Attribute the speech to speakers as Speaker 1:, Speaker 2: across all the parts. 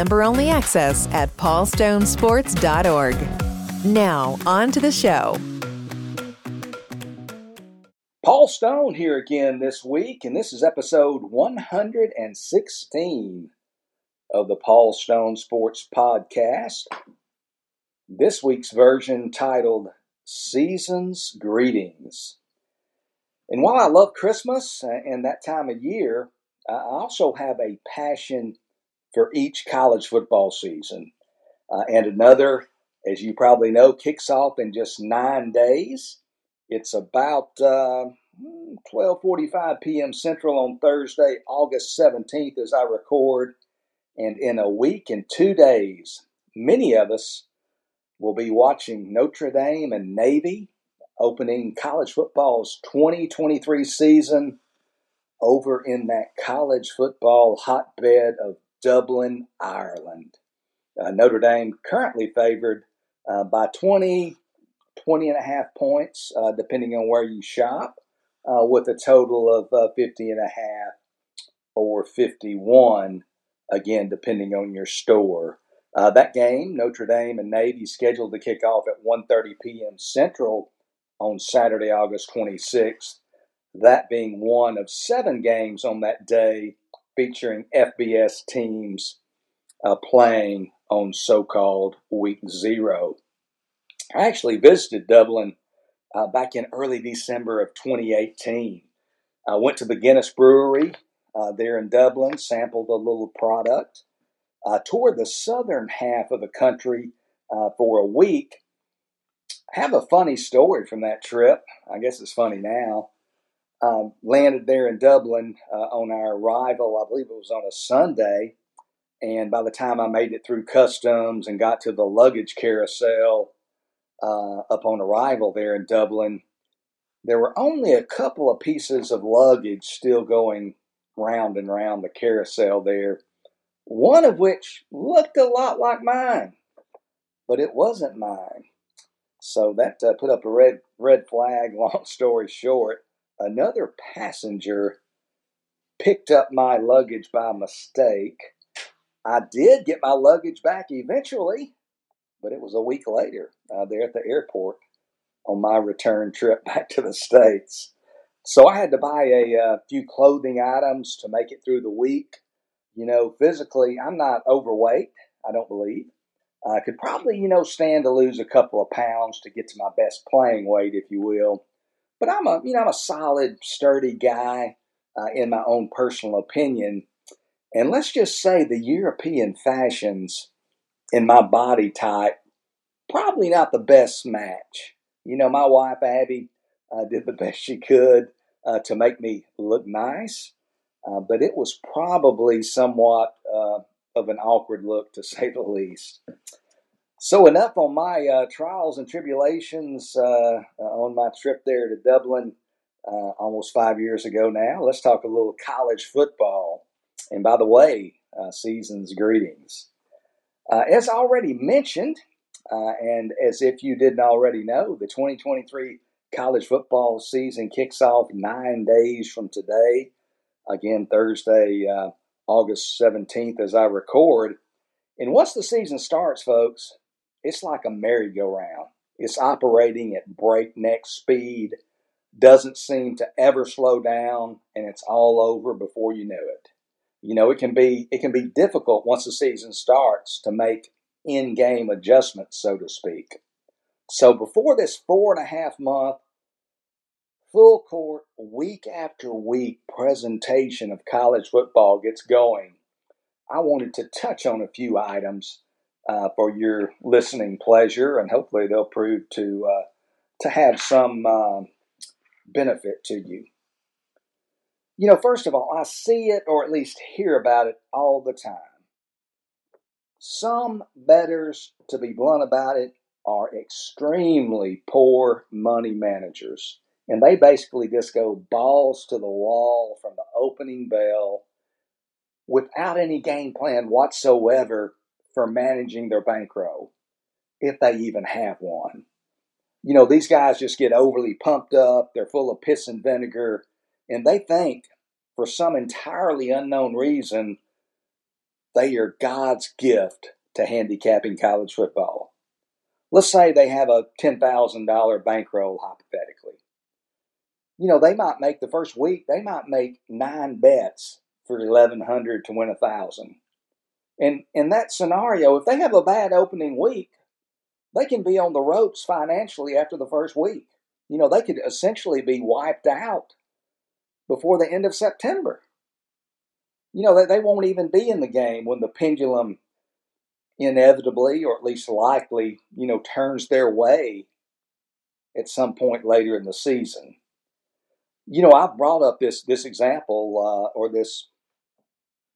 Speaker 1: member only access at paulstonesports.org. Now, on to the show.
Speaker 2: Paul Stone here again this week, and this is episode 116 of the Paul Stone Sports Podcast. This week's version titled Season's Greetings. And while I love Christmas and that time of year, I also have a passion for each college football season. Uh, and another, as you probably know, kicks off in just nine days. It's about uh, 12:45 p.m. Central on Thursday, August 17th, as I record. And in a week and two days, many of us will be watching Notre Dame and Navy opening college football's 2023 season over in that college football hotbed of Dublin, Ireland. Uh, Notre Dame currently favored uh, by 20, 20 and a half points, uh, depending on where you shop, uh, with a total of uh, 50 and a half or 51, again, depending on your store. Uh, that game, Notre Dame and Navy, scheduled to kick off at 1.30 p.m. Central on Saturday, August 26th that being one of seven games on that day featuring FBS teams uh, playing on so called week zero. I actually visited Dublin uh, back in early December of 2018. I went to the Guinness Brewery uh, there in Dublin, sampled a little product, uh, toured the southern half of the country uh, for a week. I have a funny story from that trip. I guess it's funny now um, landed there in Dublin uh, on our arrival. I believe it was on a Sunday. And by the time I made it through customs and got to the luggage carousel uh, upon arrival there in Dublin, there were only a couple of pieces of luggage still going round and round the carousel there, one of which looked a lot like mine, but it wasn't mine. So that uh, put up a red red flag. Long story short, another passenger picked up my luggage by mistake. I did get my luggage back eventually, but it was a week later uh, there at the airport on my return trip back to the States. So I had to buy a, a uh, few clothing items to make it through the week. You know, physically, I'm not overweight, I don't believe. I could probably, you know, stand to lose a couple of pounds to get to my best playing weight, if you will. But I'm a you know I'm a solid, sturdy guy uh, in my own personal opinion. And let's just say the European fashions in my body type probably not the best match. You know, my wife Abby uh, did the best she could uh, to make me look nice, uh, but it was probably somewhat uh, of an awkward look to say the least. So, enough on my uh, trials and tribulations uh, uh, on my trip there to Dublin uh, almost five years ago now. Let's talk a little college football. And by the way, uh, season's greetings. Uh, as already mentioned, and as if you didn't already know, the 2023 college football season kicks off nine days from today. Again, Thursday, August 17th, as I record. And once the season starts, folks, it's like a merry-go-round. It's operating at breakneck speed, doesn't seem to ever slow down, and it's all over before you know it. You know, it can be it can be difficult once the season starts to make in-game adjustments, so to speak. So before this four and a half month full court week after week presentation of college football gets going, I wanted to touch on a few items uh, for your listening pleasure, and hopefully they'll prove to uh, to have some uh, benefit to you. You know, first of all, I see it or at least hear about it all the time. Some bettors, to be blunt about it, are extremely poor money managers. And they basically just go balls to the wall from the opening bell without any game plan whatsoever for managing their bankroll, if they even have one. You know, these guys just get overly pumped up, they're full of piss and vinegar, and they think, for some entirely unknown reason, they are God's gift to handicapping college football. Let's say they have a $10,000 bankroll, hypothetically. You know, they might make the first week, they might make nine bets for 1100 to win a 1000 and in that scenario, if they have a bad opening week, they can be on the ropes financially after the first week. You know, they could essentially be wiped out before the end of September. You know, they, won't even be in the game when the pendulum inevitably, or at least likely, you know, turns their way at some point later in the season. You know, I've brought up this this example uh, or this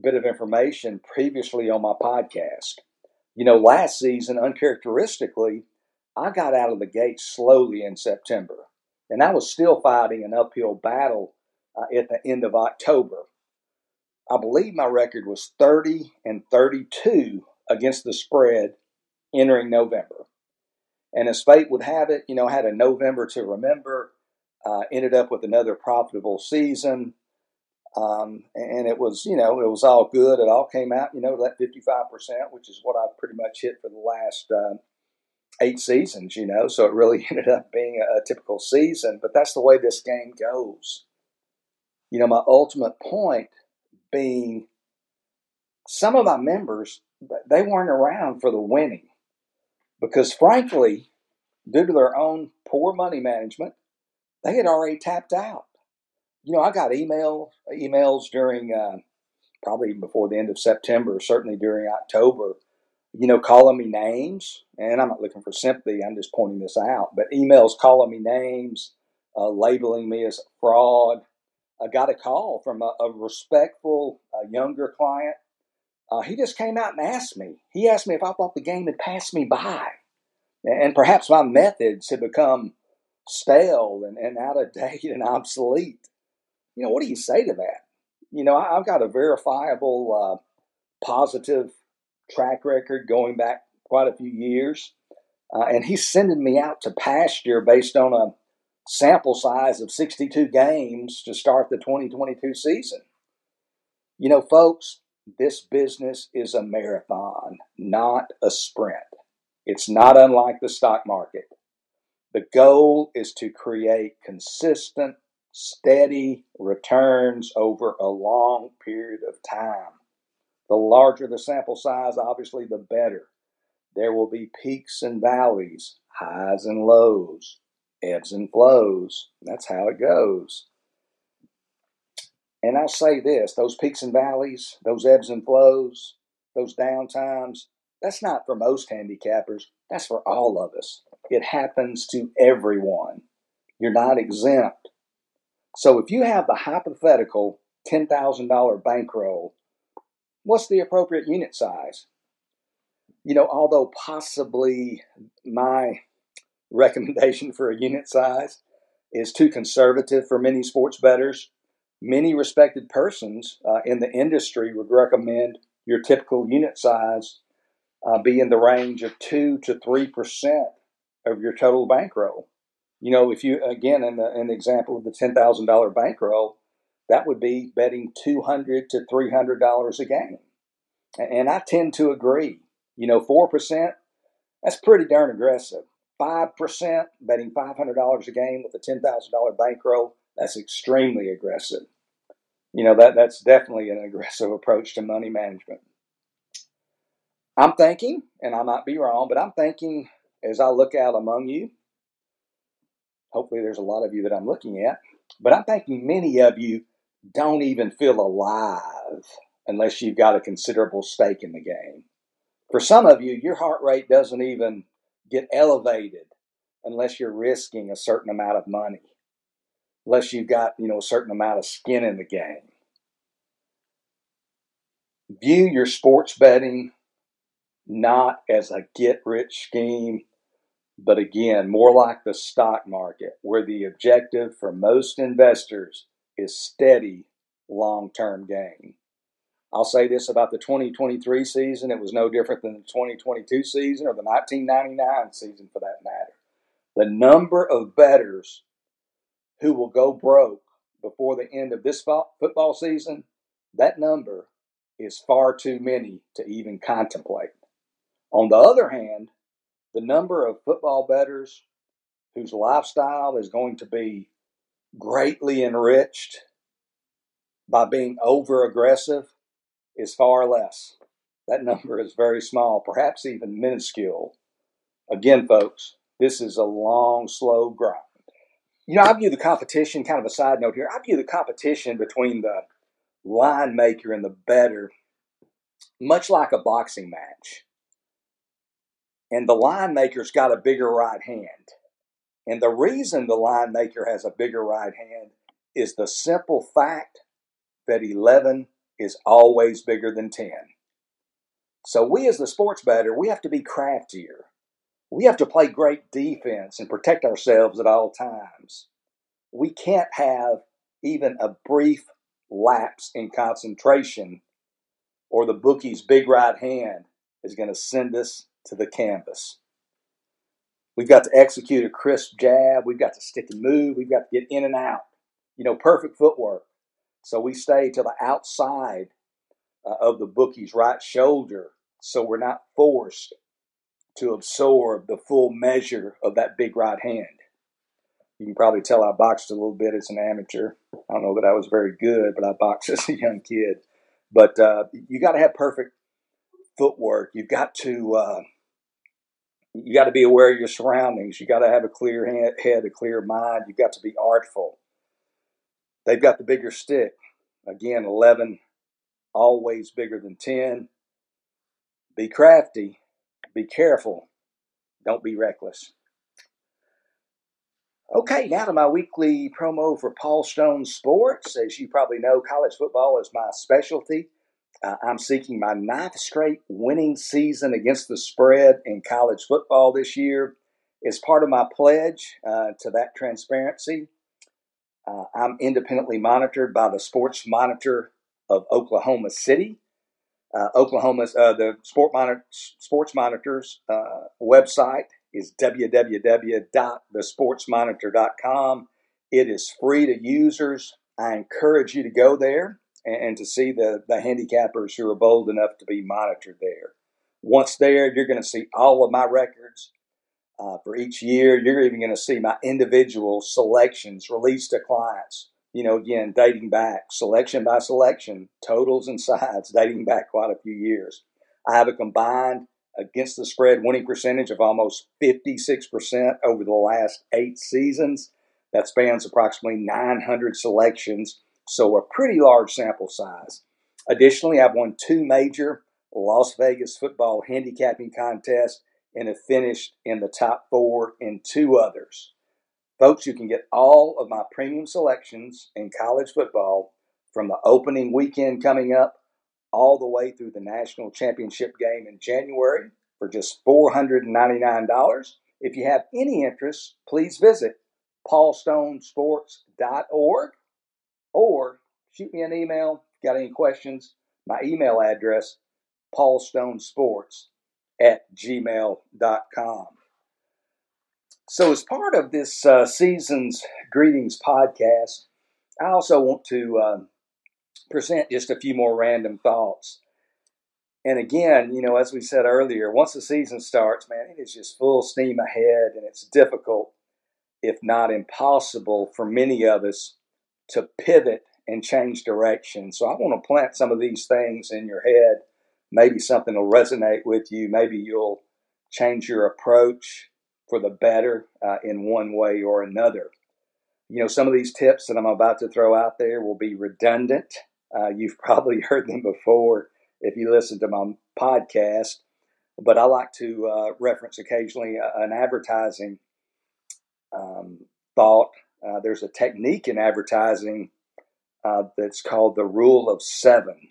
Speaker 2: bit of information previously on my podcast. You know, last season, uncharacteristically, I got out of the gate slowly in September, and I was still fighting an uphill battle uh, at the end of October. I believe my record was 30 and 32 against the spread entering November. And as fate would have it, you know, I had a November to remember, uh, ended up with another profitable season. Um, and it was, you know, it was all good. It all came out, you know, that 55%, which is what I've pretty much hit for the last uh, eight seasons, you know. So it really ended up being a, a typical season. But that's the way this game goes. You know, my ultimate point being some of my members, they weren't around for the winning because, frankly, due to their own poor money management, they had already tapped out you know, I got email emails during uh, probably before the end of September, certainly during October. You know, calling me names, and I'm not looking for sympathy. I'm just pointing this out. But emails calling me names, uh, labeling me as a fraud. I got a call from a, a respectful, uh, younger client. Uh, he just came out and asked me. He asked me if I thought the game had passed me by, and perhaps my methods had become stale and, and out of date and obsolete you know, what do you say to that? You know, I, have got a verifiable uh, positive track record going back quite a few years. Uh, and he's sending me out to pasture based on a sample size of 62 games to start the 2022 season. You know, folks, this business is a marathon, not a sprint. It's not unlike the stock market. The goal is to create consistent steady returns over a long period of time. The larger the sample size, obviously, the better. There will be peaks and valleys, highs and lows, ebbs and flows. That's how it goes. And I'll say this those peaks and valleys, those ebbs and flows, those downtimes, that's not for most handicappers. That's for all of us. It happens to everyone. You're not exempt. So if you have the hypothetical $10,000 bankroll, what's the appropriate unit size? You know, although possibly my recommendation for a unit size is too conservative for many sports bettors, many respected persons uh, in the industry would recommend your typical unit size uh, be in the range of 2 to 3% of your total bankroll. You know, if you again in the in the example of the ten thousand dollar bankroll, that would be betting two hundred to three hundred dollars a game, and I tend to agree. You know, four percent that's pretty darn aggressive. Five percent betting five hundred dollars a game with a ten thousand dollar bankroll that's extremely aggressive. You know that that's definitely an aggressive approach to money management. I'm thinking, and I might be wrong, but I'm thinking as I look out among you Hopefully, there's a lot of you that I'm looking at. But I'm thinking many of you don't even feel alive unless you've got a considerable stake in the game. For some of you, your heart rate doesn't even get elevated unless you're risking a certain amount of money, unless you've got, you know, a certain amount of skin in the game. View your sports betting not as a get rich scheme, but again, more like the stock market, where the objective for most investors is steady long term gain. I'll say this about the 2023 season it was no different than the 2022 season or the 1999 season for that matter. The number of bettors who will go broke before the end of this football season, that number is far too many to even contemplate. On the other hand, the number of football bettors whose lifestyle is going to be greatly enriched by being over aggressive is far less. That number is very small, perhaps even minuscule. Again, folks, this is a long, slow grind. You know, I view the competition, kind of a side note here, I view the competition between the line maker and the bettor much like a boxing match. And the line maker's got a bigger right hand. And the reason the line maker has a bigger right hand is the simple fact that 11 is always bigger than 10. So we as the sports bettor, we have to be craftier. We have to play great defense and protect ourselves at all times. We can't have even a brief lapse in concentration or the bookie's big right hand is going to send us to the canvas. We've got to execute a crisp jab. We've got to stick and move. We've got to get in and out. You know, perfect footwork. So we stay to the outside uh, of the bookie's right shoulder so we're not forced to absorb the full measure of that big right hand. You can probably tell I boxed a little bit as an amateur. I don't know that I was very good, but I boxed as a young kid. But uh, you got to have perfect footwork. You've got to uh, you got to be aware of your surroundings. You got to have a clear head, a clear mind. You've got to be artful. They've got the bigger stick. Again, 11, always bigger than 10. Be crafty. Be careful. Don't be reckless. Okay, now to my weekly promo for Paul Stone Sports. As you probably know, college football is my specialty. Uh, I'm seeking my ninth straight winning season against the spread in college football this year. As part of my pledge uh, to that transparency, uh, I'm independently monitored by the Sports Monitor of Oklahoma City. Uh, Oklahoma's uh, the Sport Monitor, Sports Monitor's uh, website is www.thesportsmonitor.com. It is free to users. I encourage you to go there and, and to see the, the handicappers who are bold enough to be monitored there. Once there, you're going to see all of my records uh, for each year. You're even going to see my individual selections released to clients. You know, again, dating back, selection by selection, totals and sides, dating back quite a few years. I have a combined against the spread winning percentage of almost 56% over the last eight seasons. That spans approximately 900 selections, so a pretty large sample size. Additionally, I've won two major Las Vegas football handicapping contests and have finished in the top four in two others. Folks, you can get all of my premium selections in college football from the opening weekend coming up all the way through the national championship game in January for just $499. If you have any interest, please visit paulstonesports.org or shoot me an email. Got any questions, my email address, paulstonesports at gmail.com. So, as part of this uh, season's greetings podcast, I also want to uh, present just a few more random thoughts. And again, you know, as we said earlier, once the season starts, man, it is just full steam ahead, and it's difficult, if not impossible, for many of us to pivot and change direction. So I want to plant some of these things in your head. Maybe something will resonate with you. Maybe you'll change your approach for the better uh, in one way or another. You know, some of these tips that I'm about to throw out there will be redundant. Uh, you've probably heard them before if you listen to my podcast. but I like to uh, reference occasionally uh, an advertising um, thought. Uh, there's a technique in advertising uh, that's called the rule of seven,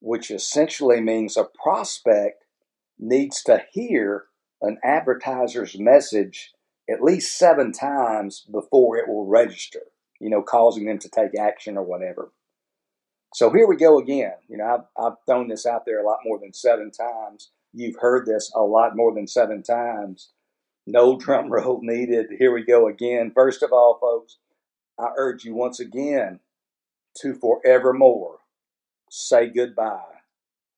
Speaker 2: which essentially means a prospect needs to hear an advertiser's message at least seven times before it will register, you know, causing them to take action or whatever. So here we go again. You know, I've, I've thrown this out there a lot more than seven times. You've heard this a lot more than seven times. No drum roll needed. Here we go again. First of all, folks, I urge you once again to forevermore say goodbye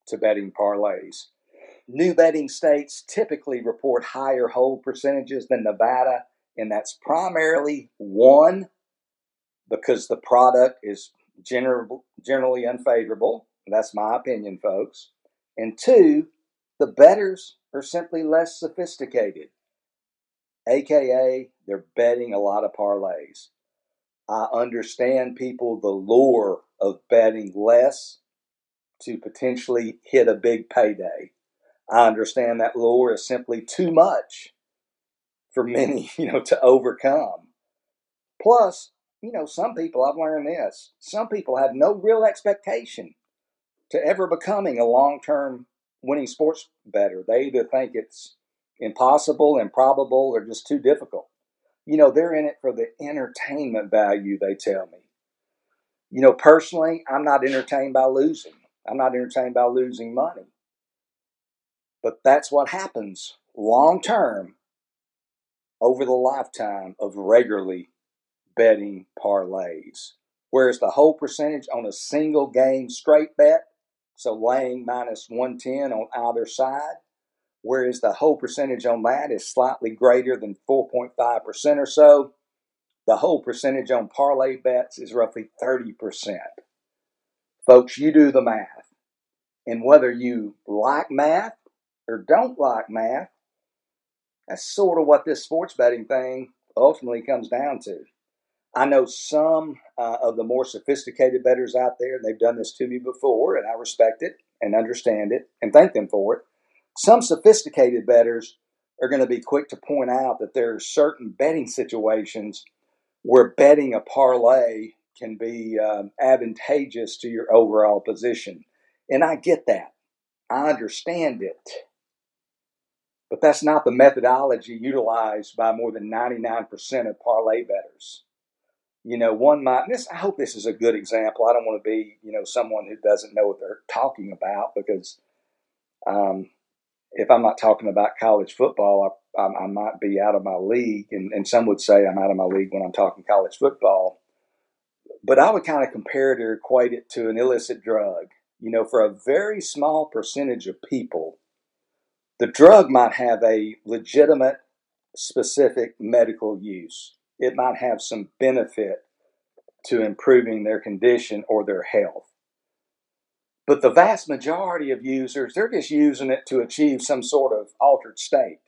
Speaker 2: to betting parlays. New betting states typically report higher hold percentages than Nevada, and that's primarily one, because the product is general, generally unfavorable. That's my opinion, folks. And two, the bettors are simply less sophisticated, aka, they're betting a lot of parlays. I understand people the lure of betting less to potentially hit a big payday. I understand that lure is simply too much for many, you know, to overcome. Plus, you know, some people, I've learned this, some people have no real expectation to ever becoming a long term winning sports bettor. They either think it's impossible, improbable, or just too difficult. You know, they're in it for the entertainment value, they tell me. You know, personally, I'm not entertained by losing. I'm not entertained by losing money. But that's what happens long term over the lifetime of regularly betting parlays. Whereas the whole percentage on a single game straight bet, so laying minus 110 on either side, whereas the hold percentage on that is slightly greater than 4.5% or so, the hold percentage on parlay bets is roughly 30%. Folks, you do the math. And whether you like math or don't like math, that's sort of what this sports betting thing ultimately comes down to. I know some uh, of the more sophisticated bettors out there, and they've done this to me before, and I respect it and understand it and thank them for it. Some sophisticated bettors are going to be quick to point out that there are certain betting situations where betting a parlay can be um, advantageous to your overall position. And I get that. I understand it. But that's not the methodology utilized by more than 99% of parlay bettors. You know, one might, this, I hope this is a good example. I don't want to be, you know, someone who doesn't know what they're talking about because um, if I'm not talking about college football, I, I, I might be out of my league. And, and some would say I'm out of my league when I'm talking college football. But I would kind of compare it or equate it to an illicit drug. You know, for a very small percentage of people, the drug might have a legitimate, specific medical use. It might have some benefit to improving their condition or their health. But the vast majority of users, they're just using it to achieve some sort of altered state,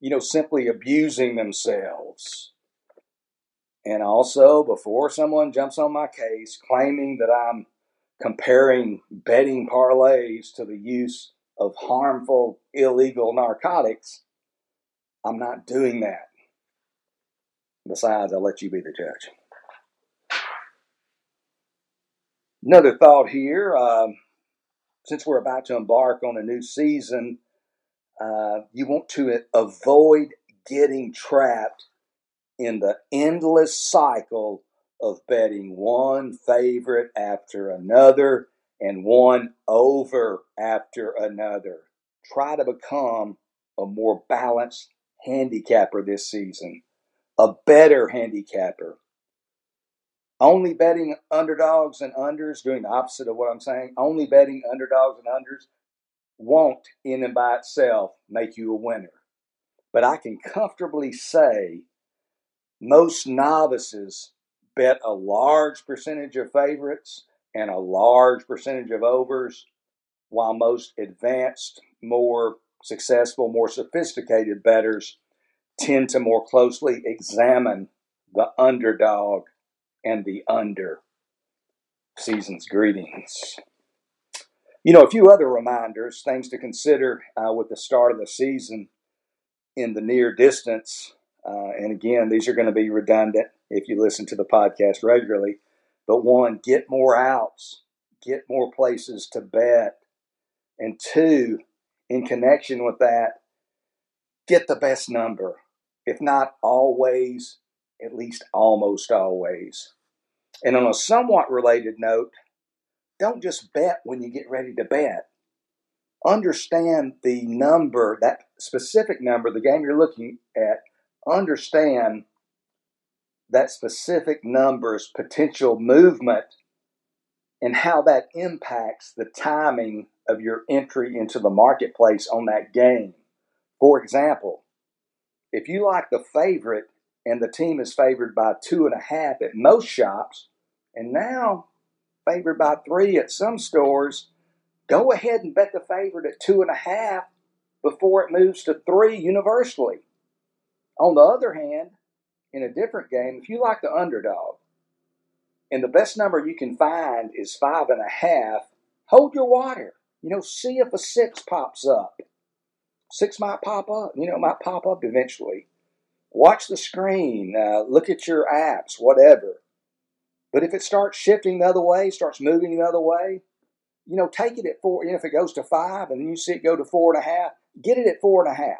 Speaker 2: you know, simply abusing themselves. And also, before someone jumps on my case claiming that I'm comparing betting parlays to the use of harmful, illegal narcotics, I'm not doing that. Besides, I'll let you be the judge. Another thought here um, since we're about to embark on a new season, uh, you want to avoid getting trapped in the endless cycle of betting one favorite after another and one over after another. Try to become a more balanced handicapper this season, a better handicapper. Only betting underdogs and unders, doing the opposite of what I'm saying, only betting underdogs and unders won't, in and by itself, make you a winner. But I can comfortably say most novices bet a large percentage of favorites and a large percentage of overs, while most advanced, more successful, more sophisticated bettors tend to more closely examine the underdog and the under. Season's greetings. You know, a few other reminders, things to consider uh, with the start of the season in the near distance. Uh, and again, these are going to be redundant if you listen to the podcast regularly. But one, get more outs, get more places to bet. And two, in connection with that, get the best number. If not always, at least almost always. And on a somewhat related note, don't just bet when you get ready to bet. Understand the number, that specific number, the game you're looking at, understand that specific number's potential movement and how that impacts the timing of your entry into the marketplace on that game. For example, if you like the favorite and the team is favored by two and a half at most shops, and now favored by three at some stores, go ahead and bet the favorite at two and a half before it moves to three universally. On the other hand, in a different game, if you like the underdog, and the best number you can find is five and a half, hold your water. You know, see if a six pops up. Six might pop up, you know, might pop up eventually. Watch the screen, uh, look at your apps, whatever. But if it starts shifting the other way, starts moving the other way, you know, take it at four. You know, if it goes to five and then you see it go to four and a half, get it at four and a half.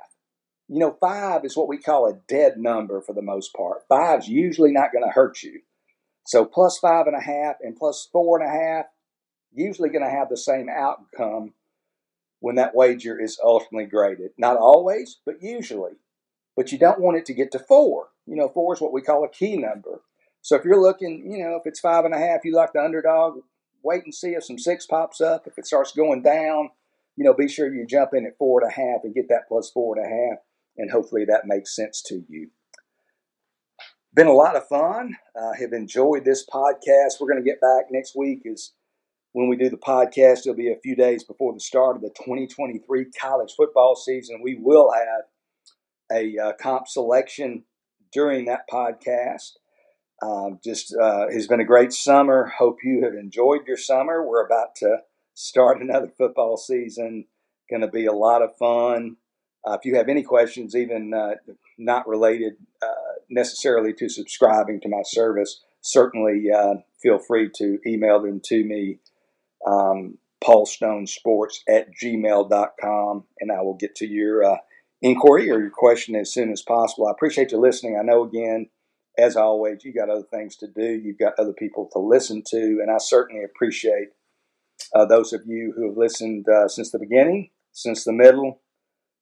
Speaker 2: You know, five is what we call a dead number for the most part. Five's usually not going to hurt you. So plus five and a half and plus four and a half, usually going to have the same outcome when that wager is ultimately graded. Not always, but usually. But you don't want it to get to four. You know, four is what we call a key number. So if you're looking, you know, if it's five and a half, you like the underdog, wait and see if some six pops up. If it starts going down, you know, be sure you jump in at four and a half and get that plus four and a half. And hopefully that makes sense to you. Been a lot of fun. I uh, have enjoyed this podcast. We're going to get back next week is when we do the podcast. It'll be a few days before the start of the 2023 college football season. We will have a uh, comp selection during that podcast. Um, just uh, has been a great summer. Hope you have enjoyed your summer. We're about to start another football season. Going to be a lot of fun. Uh, if you have any questions, even uh, not related uh, necessarily to subscribing to my service, certainly uh, feel free to email them to me, um, paulstonesports at gmail.com, and I will get to your uh, inquiry or your question as soon as possible. I appreciate you listening. I know, again, as always, you got other things to do. You've got other people to listen to, and I certainly appreciate uh, those of you who have listened uh, since the beginning, since the middle,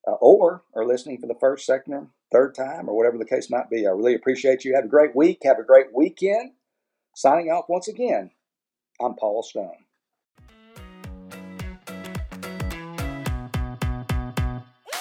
Speaker 2: uh, or are listening for the first, second, or third time, or whatever the case might be. I really appreciate you. Have a great week. Have a great weekend. Signing off once again, I'm Paul Stone.